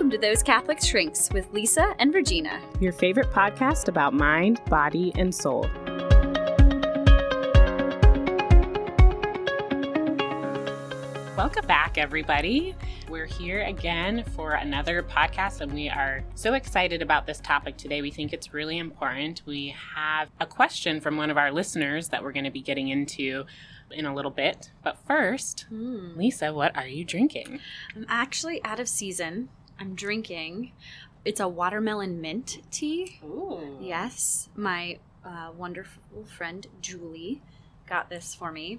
Welcome to Those Catholic Shrinks with Lisa and Regina. your favorite podcast about mind, body, and soul. Welcome back, everybody. We're here again for another podcast, and we are so excited about this topic today. We think it's really important. We have a question from one of our listeners that we're going to be getting into in a little bit. But first, hmm. Lisa, what are you drinking? I'm actually out of season. I'm drinking. It's a watermelon mint tea. Ooh. Yes, my uh, wonderful friend Julie got this for me.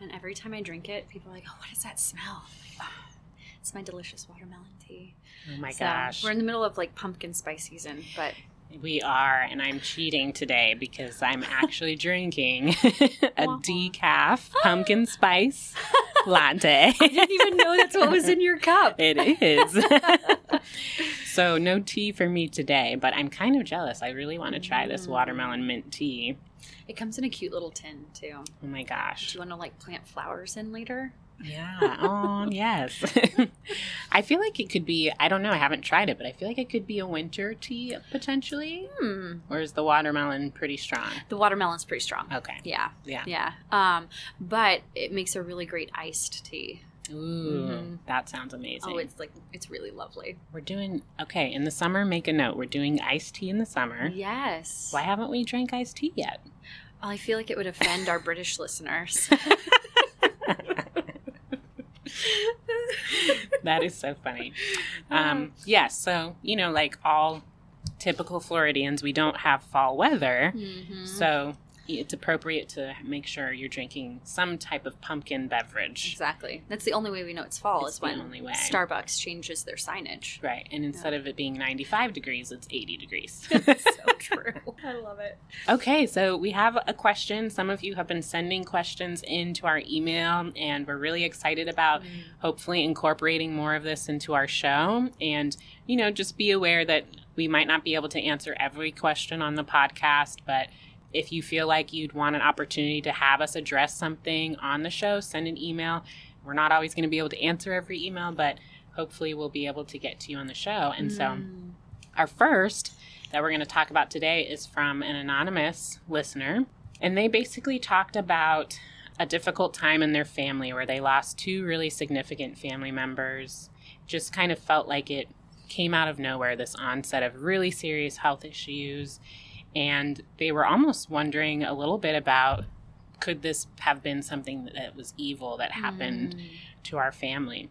And every time I drink it, people are like, oh, what does that smell? Like, "Oh, it's my delicious watermelon tea. Oh my So, gosh. We're in the middle of like pumpkin spice season, but We are, and I'm cheating today because I'm actually drinking a decaf pumpkin spice latte. I didn't even know that's what was in your cup. It is. so, no tea for me today, but I'm kind of jealous. I really want to try this Mm. watermelon mint tea. It comes in a cute little tin too. Oh my gosh. Do you want to like plant flowers in later? Yeah. Oh, yes. I feel like it could be, I don't know, I haven't tried it, but I feel like it could be a winter tea potentially. Hmm. Or is the watermelon pretty strong? The watermelon's pretty strong. Okay. Yeah, Yeah. yeah. Um, but it makes a really great iced tea. Ooh, Mhm. that sounds amazing. Oh, it's like it's really lovely. We're doing okay in the summer. Make a note. We're doing iced tea in the summer. Yes. Why haven't we drank iced tea yet? Well, I feel like it would offend our British listeners. that is so funny. Um, yes, so you know, like all typical Floridians, we don't have fall weather, Mhm. so it's appropriate to make sure you're drinking some type of pumpkin beverage. Exactly. That's the only way we know it's fall It's is the when only way. Starbucks changes their signage. Right, and instead of it being 95 degrees, it's 80 degrees. so true. I love it. Okay, so we have a question. Some of you have been sending questions into our email, and we're really excited about mm. hopefully incorporating more of this into our show. And, you know, just be aware that we might not be able to answer every question on the podcast, but if you feel like you'd want an opportunity to have us address something on the show, send an email. We're not always going to be able to answer every email, but hopefully we'll be able to get to you on the show. And so, Mm. our first that we're going to talk about today is from an anonymous listener. And they basically talked about a difficult time in their family where they lost two really significant family members. Just kind of felt like it came out of nowhere this onset of really serious health issues. And they were almost wondering a little bit about could this have been something that was evil that happened Mm. to our family.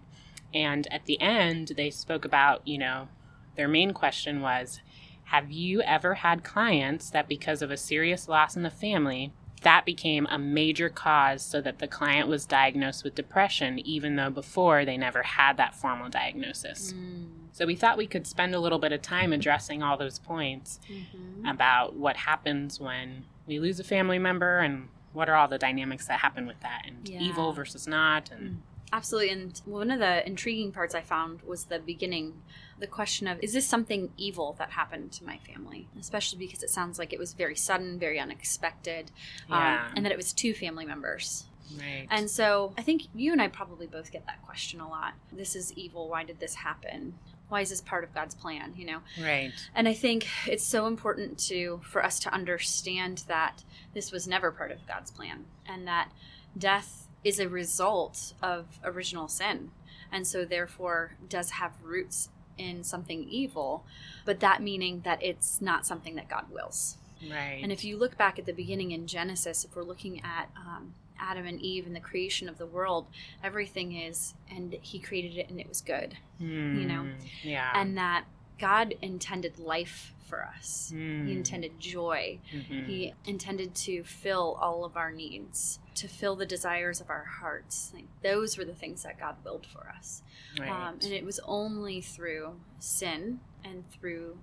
And at the end, they spoke about, you know, their main question was Have you ever had clients that because of a serious loss in the family, that became a major cause so that the client was diagnosed with depression, even though before they never had that formal diagnosis? Mm. So we thought we could spend a little bit of time addressing all those points Mhm. about what happens when we lose a family member and what are all the dynamics that happen with that and Yeah. evil versus not and Absolutely. And one of the intriguing parts I found was the beginning the question of is this something evil that happened to my family? Especially because it sounds like it was very sudden, very unexpected, um, and that it was two family members. right And so I think you and I probably both get that question a lot. This is evil. Why did this happen? Why is this part of God's plan? You know? right And I think it's so important to for us to understand that this was never part of God's plan and that death is a result of original sin. And so therefore does have roots in something evil, but that meaning that it's not something that God wills. Right And if you look back at the beginning in Genesis, if we're looking at um, Adam and Eve and the creation of the world, everything is, and he created it and it was good. you know, Mm, yeah And that God intended life for us. Mm. He intended joy. Mhm. He intended to fill all of our needs, to fill the desires of our hearts. Like those were the things that God willed for us. right. Um, and it was only through sin and through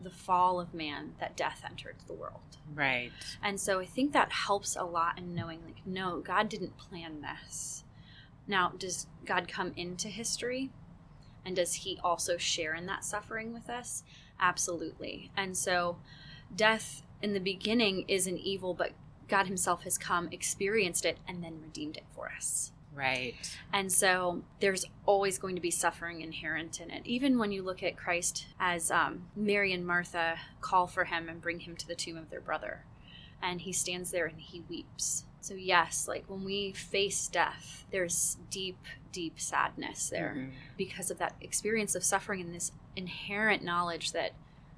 the fall of man that death entered the world. right And so I think that helps a lot in knowing, like, no, God didn't plan this. Now, does God come into history? And does he also share in that suffering with us? Absolutely. And so death in the beginning is an evil, but God himself has come, experienced it, and then redeemed it for us. Right. And so there's always going to be suffering inherent in it. Even when you look at Christ as um, Mary and Martha call for him and bring him to the tomb of their brother, and he stands there and he weeps. So, yes, like when we face death, there's deep, deep sadness there Mhm. because of that experience of suffering and this inherent knowledge that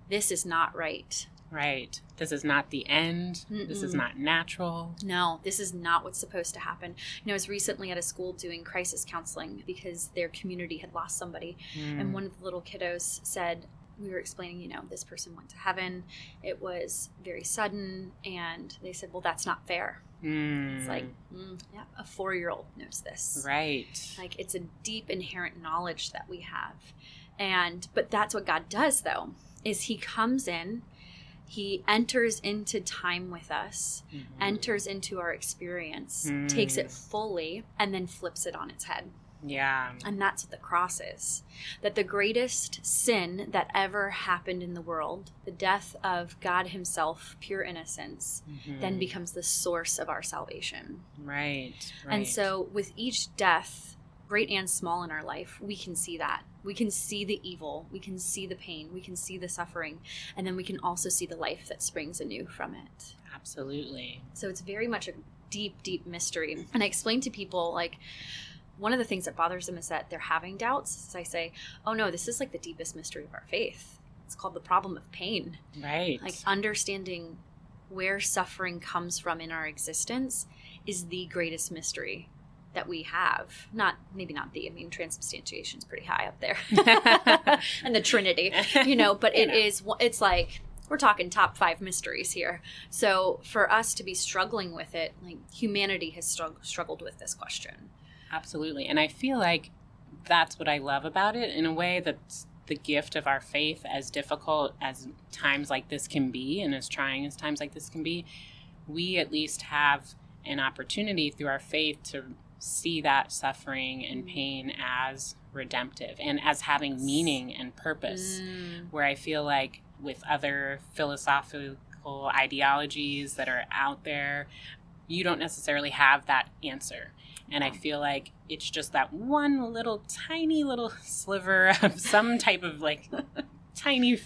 this is not right. Right. This is not the end. This is not natural. No, this is not what's supposed to happen. You know, I was recently at a school doing crisis counseling because their community had lost somebody. Mm. And one of the little kiddos said, we were explaining, you know, this person went to heaven. It was very sudden. And they said, well, that's not fair. It's like, mm, yeah, a four year old knows this. right. Like, it's a deep inherent knowledge that we have. And, but that's what God does, though, is He comes in, He enters into time with us, Mhm. enters into our experience, Mm. takes it fully, and then flips it on its head. yeah. And that's what the cross is. That the greatest sin that ever happened in the world, the death of God Himself, pure innocence, then Mhm. becomes the source of our salvation. right. Right. And so, with each death, great and small in our life, we can see that. We can see the evil, we can see the pain, we can see the suffering, and then we can also see the life that springs anew from it. absolutely. So it's very much a deep, deep mystery. And I explain to people like one of the things that bothers them is that they're having doubts. So I say, oh no, this is like the deepest mystery of our faith. It's called the problem of pain. Right. Like understanding where suffering comes from in our existence is the greatest mystery that we have. Not maybe not the, I mean transubstantiation is pretty high up there. and the Trinity you know but it know. is. it's like we're talking top five mysteries here so for us to be struggling with it like humanity has strugg- struggled with this question Absolutely. And I feel like that's what I love about it in a way that's the gift of our faith, as difficult as times like this can be, and as trying as times like this can be. We at least have an opportunity through our faith to see that suffering and pain as redemptive and as having meaning and purpose. Mm, where I feel like with other philosophical ideologies that are out there, you don't necessarily have that answer. And I feel like it's just that one little tiny little sliver of some type of like tiny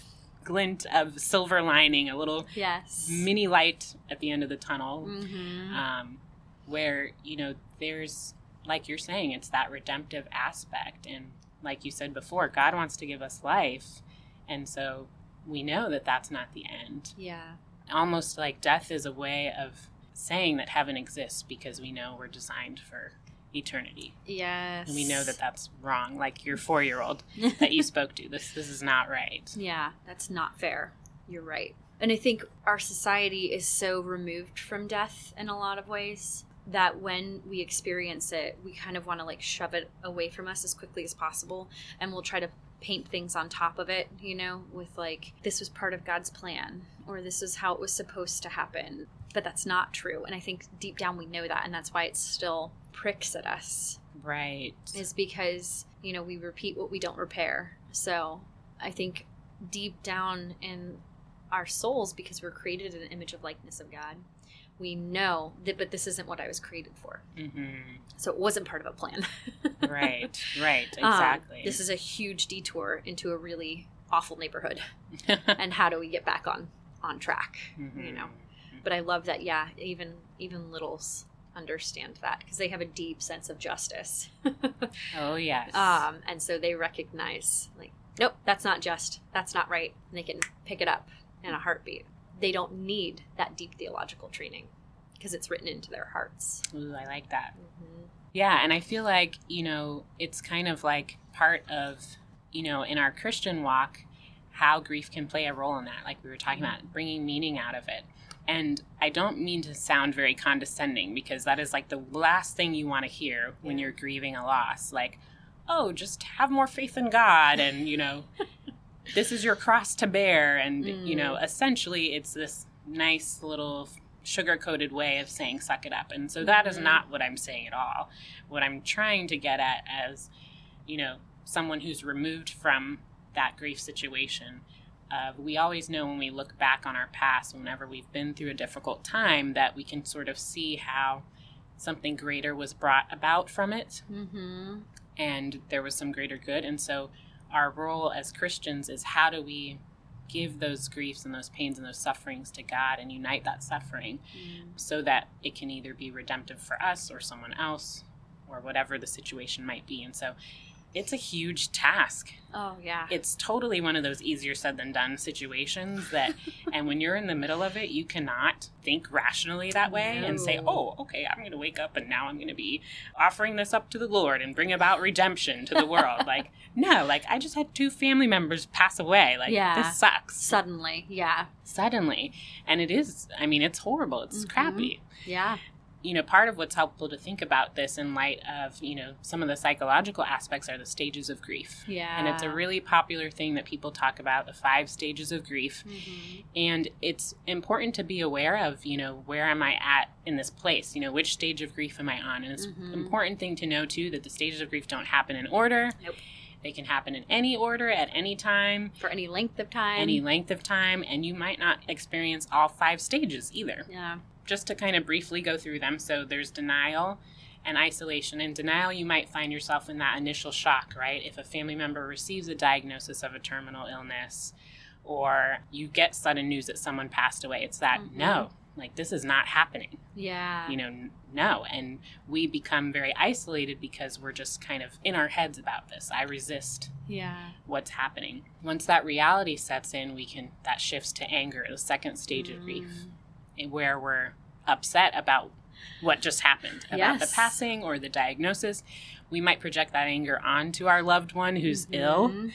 glint of silver lining, a little yes mini light at the end of the tunnel Mhm. um, where you know there's like you're saying it's that redemptive aspect. And like you said before god wants to give us life. And so we know that that's not the end. Yeah. Almost like death is a way of saying that heaven exists because we know we're designed for eternity. Yes. And we know that that's wrong like your four-year-old that you spoke to. This this is not right. Yeah that's not fair. You're right. And i think our society is so removed from death in a lot of ways that when we experience it we kind of want to like shove it away from us as quickly as possible and we'll try to paint things on top of it you know with like this was part of god's plan or this is how it was supposed to happen. But that's not true and i think deep down we know that and that's why it still pricks at us. Right. Is because you know we repeat what we don't repair. So i think deep down in our souls because we're created in the image of likeness of god we know that but this isn't what i was created for. Hmm so it wasn't part of a plan. Right right Um, exactly. this is a huge detour into a really awful neighborhood. And how do we get back on on track you know? But i love that yeah even even littles understand that because they have a deep sense of justice. Oh yes. Um, and so they recognize like nope that's not just that's not right. And they can pick it up in a heartbeat they don't need that deep theological training because it's written into their hearts Ooh, i like that mm-hmm. Yeah, and I feel like, you know, it's kind of like part of, you know, in our Christian walk, how grief can play a role in that, like we were talking about, bringing meaning out of it. And I don't mean to sound very condescending because that is like the last thing you want to hear when Yeah. you're grieving a loss. Like, oh, just have more faith in God and, you know, this is your cross to bear. And, you know, essentially it's this nice little sugar coated way of saying suck it up. And so that is Mhm. not what I'm saying at all. What I'm trying to get at as, you know, someone who's removed from that grief situation. Uh, we always know when we look back on our past, whenever we've been through a difficult time, that we can sort of see how something greater was brought about from it Mm-hmm. and there was some greater good. And so our role as Christians is how do we give those griefs and those pains and those sufferings to God and unite that suffering mm. so that it can either be redemptive for us or someone else or whatever the situation might be. And so it's a huge task. Oh yeah. It's totally one of those easier said than done situations that, and when you're in the middle of it, you cannot think rationally that way and say, oh, okay, I'm going to wake up and now I'm going to be offering this up to the Lord and bring about redemption to the world. like, no, like I just had two family members pass away. Like, Yeah. this sucks Suddenly, yeah, suddenly. And it is, I mean, it's horrible. It's Mhm. crappy yeah, you know, part of what's helpful to think about this in light of, you know, some of the psychological aspects are the stages of grief. yeah. And it's a really popular thing that people talk about the five stages of grief. Mhm. And it's important to be aware of, you know, where am I at in this place? You know, which stage of grief am I on? And it's Mhm. an important thing to know, too, that the stages of grief don't happen in order. Nope. They can happen in any order at any time, for any length of time. any length of time, and you might not experience all five stages either yeah. Just to kind of briefly go through them. So there's denial and isolation. In denial, you might find yourself in that initial shock, right? If a family member receives a diagnosis of a terminal illness or you get sudden news that someone passed away, it's that Mhm. no, like this is not happening. Yeah. You know, n- no. And we become very isolated because we're just kind of in our heads about this. I resist yeah. what's happening. Once that reality sets in, we can that shifts to anger, the second stage of grief Mm. Where we're upset about what just happened about the passing or the diagnosis. We might project that anger onto our loved one who's ill. Mhm.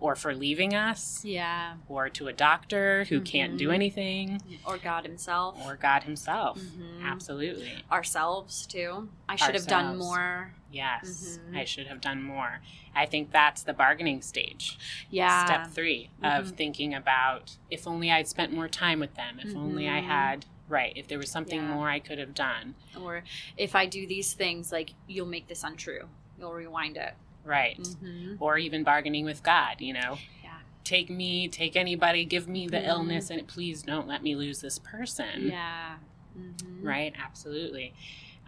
Or for leaving us Yeah. or to a doctor who can't do Mhm. anything Or God Himself. or god himself Mhm. absolutely ourselves too. I should have done more. yes Mhm. i should have done more i think that's the bargaining stage Yeah. step 3 of Mhm. thinking about if only i'd spent more time with them if only i Mhm. had right if there was something Yeah. more i could have done Or if I do these things, like you'll make this untrue. You'll rewind it. Right Mm-hmm. or even bargaining with God, you know. Yeah. Take me, take anybody, give me the Mhm. illness, and please don't let me lose this person. Yeah. Mm-hmm. Right? Absolutely.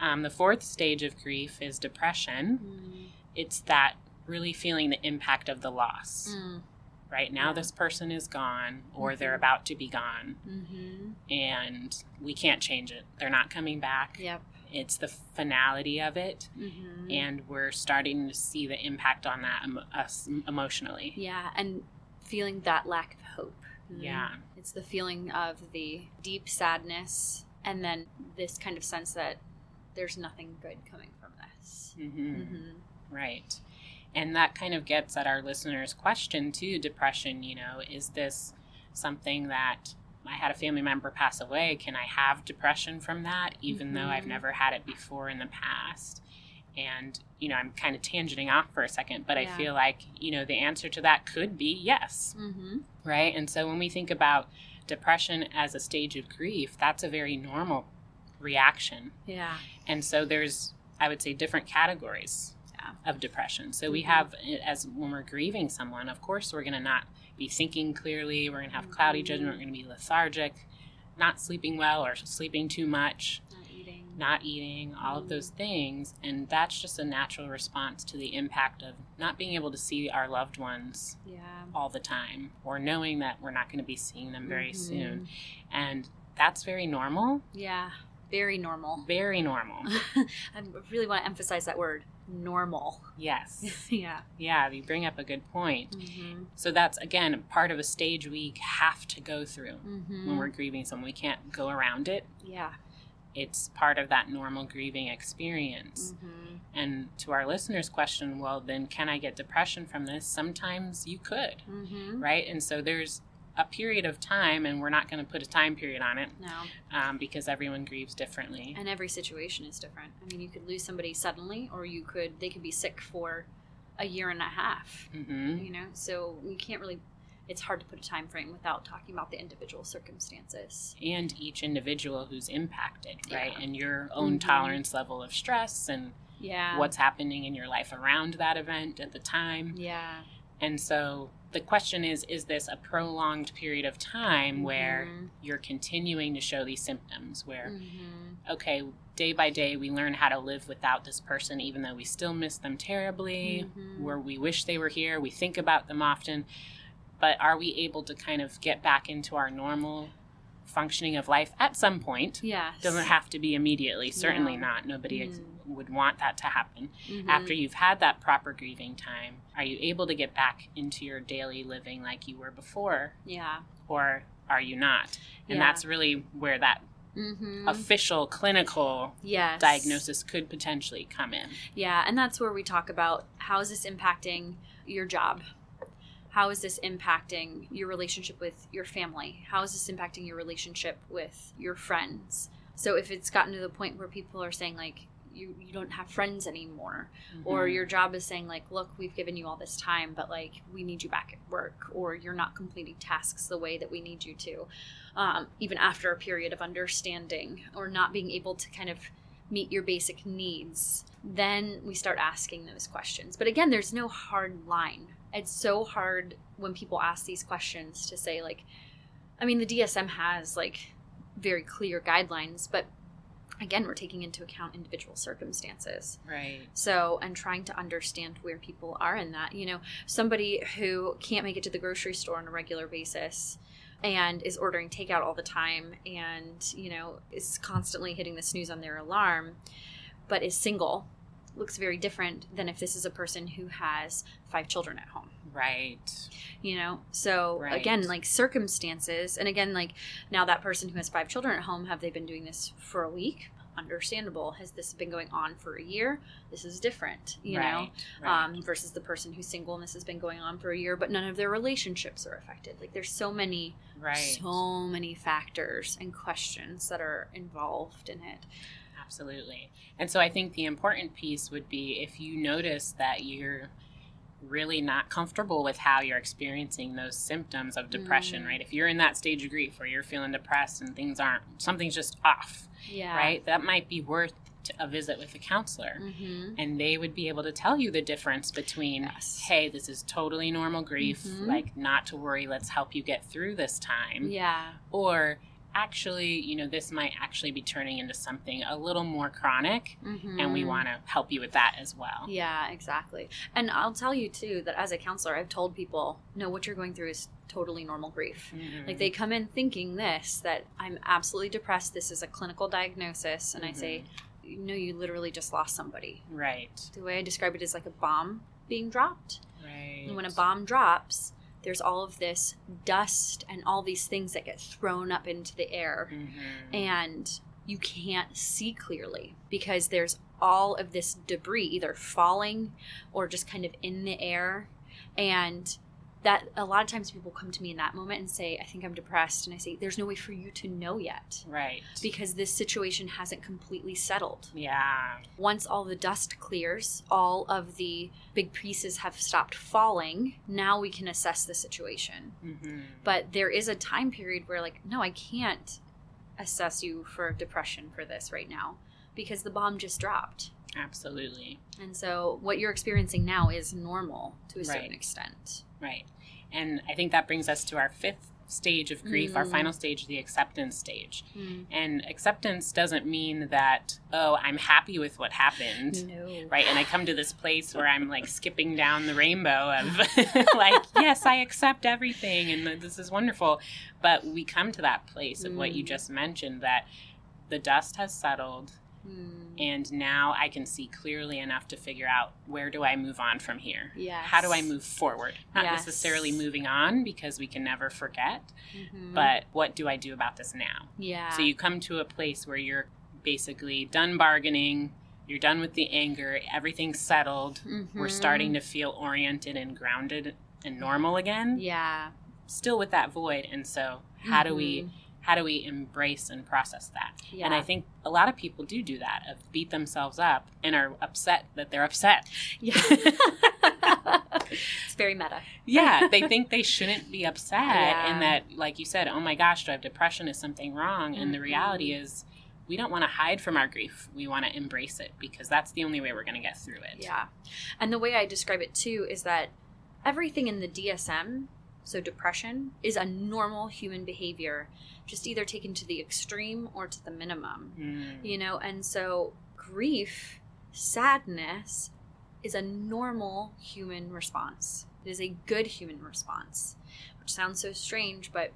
Um, the fourth stage of grief is depression. Mm. It's that really feeling the impact of the loss. Mm. Right now, Yeah. this person is gone, or they're Mhm. about to be gone, Mm-hmm. and we can't change it. They're not coming back. Yep. It's the finality of it, Mm-hmm. and we're starting to see the impact on that us emotionally. yeah, and feeling that lack of hope. Mhm. Yeah. It's the feeling of the deep sadness and then this kind of sense that there's nothing good coming from this. hmm Mm-hmm. Right. And that kind of gets at our listeners' question too depression, you know, is this something that I had a family member pass away? Can I have depression from that, even though I've Mhm. never had it before in the past? And, you know, I'm kind of tangenting off for a second, but I feel like, you know, the answer to that could be yes, Mm-hmm. right? And so when we think about depression as a stage of grief, that's a very normal reaction. Yeah. And so there's, I would say, different categories Yeah. of depression. So we Mhm. have, as when we're grieving someone, of course, we're going to not be thinking clearly. We're going to have cloudy judgment. We're going to be lethargic, not sleeping well or sleeping too much, Not eating. not eating, all of those things. And that's just a natural response to the impact of not being able to see our loved ones Yeah. all the time or knowing that we're not going to be seeing them very Mhm. soon. And that's very normal, Yeah. Very normal. very normal. I really want to emphasize that word normal. yes. yeah. Yeah, you bring up a good point. Mm-hmm. So that's again part of a stage we have to go through Mm-hmm. when we're grieving someone. We can't go around it. yeah. It's part of that normal grieving experience. Mm-hmm. And to our listeners' question, well, then can I get depression from this? Sometimes you could, Mm-hmm. right? And so there's a period of time, and we're not going to put a time period on it No. um, because everyone grieves differently. And every situation is different. I mean, you could lose somebody suddenly, or you could they could be sick for a year and a half. hmm You know, so you can't really. It's hard to put a time frame without talking about the individual circumstances. And each individual who's impacted, right? And your own Mhm. tolerance level of stress and Yeah. what's happening in your life around that event at the time. Yeah. And so the question is is this a prolonged period of time where Mhm. you're continuing to show these symptoms where Mhm. okay, day by day we learn how to live without this person even though we still miss them terribly Mhm. where we wish they were here we think about them often but are we able to kind of get back into our normal functioning of life at some point Yes. doesn't have to be immediately certainly No. not nobody ex- Mm. would want that to happen Mhm. after you've had that proper grieving time are you able to get back into your daily living like you were before Yeah. or are you not and Yeah. that's really where that Mm-hmm. official clinical yes. diagnosis could potentially come in. Yeah, and that's where we talk about how is this impacting your job? How is this impacting your relationship with your family? How is this impacting your relationship with your friends? So if it's gotten to the point where people are saying like you, you don't have friends anymore or Mhm. your job is saying like look we've given you all this time but like we need you back at work or you're not completing tasks the way that we need you to um, even after a period of understanding or not being able to kind of meet your basic needs then we start asking those questions but again there's no hard line it's so hard when people ask these questions to say like i mean the dsm has like very clear guidelines but again we're taking into account individual circumstances right. so, and trying to understand where people are in that. You know, somebody who can't make it to the grocery store on a regular basis and is ordering takeout all the time and, you know, is constantly hitting the snooze on their alarm, but is single looks very different than if this is a person who has five children at home Right. you know so Right. again like circumstances and again like now that person who has five children at home have they been doing this for a week understandable has this been going on for a year this is different you know right. right. um, versus the person who's single and this has been going on for a year but none of their relationships are affected like there's so many right. so many factors and questions that are involved in it Absolutely. And so I think the important piece would be if you notice that you're really not comfortable with how you're experiencing those symptoms of depression, Mm. right? If you're in that stage of grief where you're feeling depressed and things aren't, something's just off, yeah right? That might be worth a visit with a counselor. mm-hmm. And they would be able to tell you the difference between, Yes. hey, this is totally normal grief, Mhm. like, not to worry, let's help you get through this time yeah or actually, you know, this might actually be turning into something a little more chronic, and we Mhm. want to help you with that as well. Yeah, exactly. And I'll tell you too that as a counselor, I've told people, no, what you're going through is totally normal grief. Mhm. Like they come in thinking this, that I'm absolutely depressed. This is a clinical diagnosis. And I say, no, you literally just lost somebody. right, The way I describe it is like a bomb being dropped. right. And when a bomb drops, there's all of this dust and all these things that get thrown up into the air Mhm. and you can't see clearly because there's all of this debris either falling or just kind of in the air and that a lot of times people come to me in that moment and say i think i'm depressed and i say there's no way for you to know yet right, because this situation hasn't completely settled. Yeah, once all the dust clears all of the big pieces have stopped falling now we can assess the situation. Hmm but there is a time period where like no i can't assess you for depression for this right now because the bomb just dropped. Absolutely, and so what you're experiencing now is normal to a certain extent. Right. And I think that brings us to our fifth stage of grief, our Mm. final stage, the acceptance stage. And acceptance doesn't mean that, oh, I'm happy with what happened. no right and i come to this place where i'm like skipping down the rainbow of like yes i accept everything and this is wonderful but we come to that place of what you Mm. just mentioned that the dust has settled Hmm. and now i can see clearly enough to figure out where do i move on from here Yeah. how do i move forward not Yes. necessarily moving on because we can never forget Mhm. but what do i do about this now yeah so you come to a place where you're basically done bargaining, you're done with the anger, everything's settled. We're Mhm. starting to feel oriented and grounded and normal again. yeah Still with that void. And so how do we Mhm. How do we embrace and process that? yeah And I think a lot of people do do that, of beat themselves up and are upset that they're upset. yeah it's very meta yeah, they think they shouldn't be upset Yeah. and that like you said, oh my gosh, do I have depression? Is something wrong? And the Mhm. reality is we don't want to hide from our grief. We want to embrace it because that's the only way we're going to get through it. Yeah. And the way I describe it too is that everything in the DSM So, depression is a normal human behavior, just either taken to the extreme or to the minimum. Mm. You know, and so grief, sadness is a normal human response. It is a good human response, which sounds so strange, but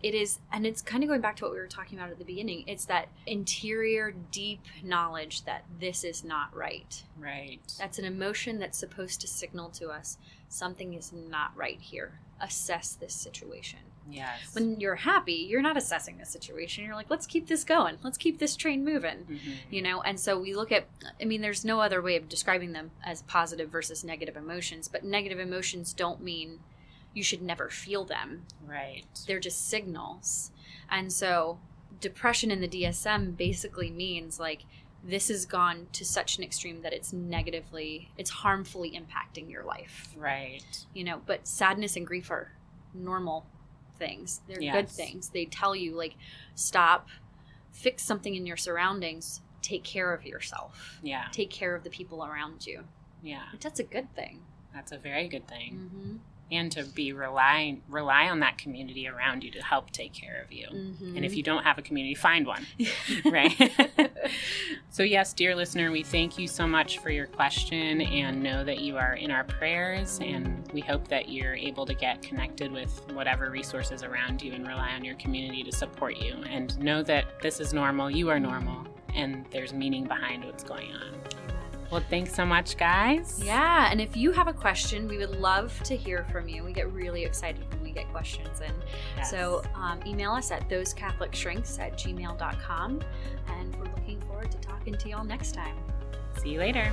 it is, and it's kind of going back to what we were talking about at the beginning. It's that interior, deep knowledge that this is not right. Right. That's an emotion that's supposed to signal to us something is not right here. Assess this situation. Yes. When you're happy, you're not assessing the situation. You're like, let's keep this going. Let's keep this train moving. Mhm. You know, and so we look at, I mean, there's no other way of describing them as positive versus negative emotions, but negative emotions don't mean you should never feel them. Right. They're just signals. And so depression in the DSM basically means like this has gone to such an extreme that it's negatively, it's harmfully impacting your life. Right. You know, but sadness and grief are normal things. They're good things. They tell you like stop, fix something in your surroundings, take care of yourself. Yeah. Take care of the people around you. Yeah. That's a good thing. That's a very good thing. Mm-hmm. And to be rely rely on that community around you to help take care of you. Mm-hmm. And if you don't have a community, find one. right. so, yes, dear listener, we thank you so much for your question and know that you are in our prayers. And we hope that you're able to get connected with whatever resources around you and rely on your community to support you. And know that this is normal, you are normal, and there's meaning behind what's going on. Well, thanks so much, guys. Yeah, and if you have a question, we would love to hear from you. We get really excited when we get questions in. Yes. So um, email us at thosecatholicshrinks at gmail.com. And we're looking forward to talking to y'all next time. see you later.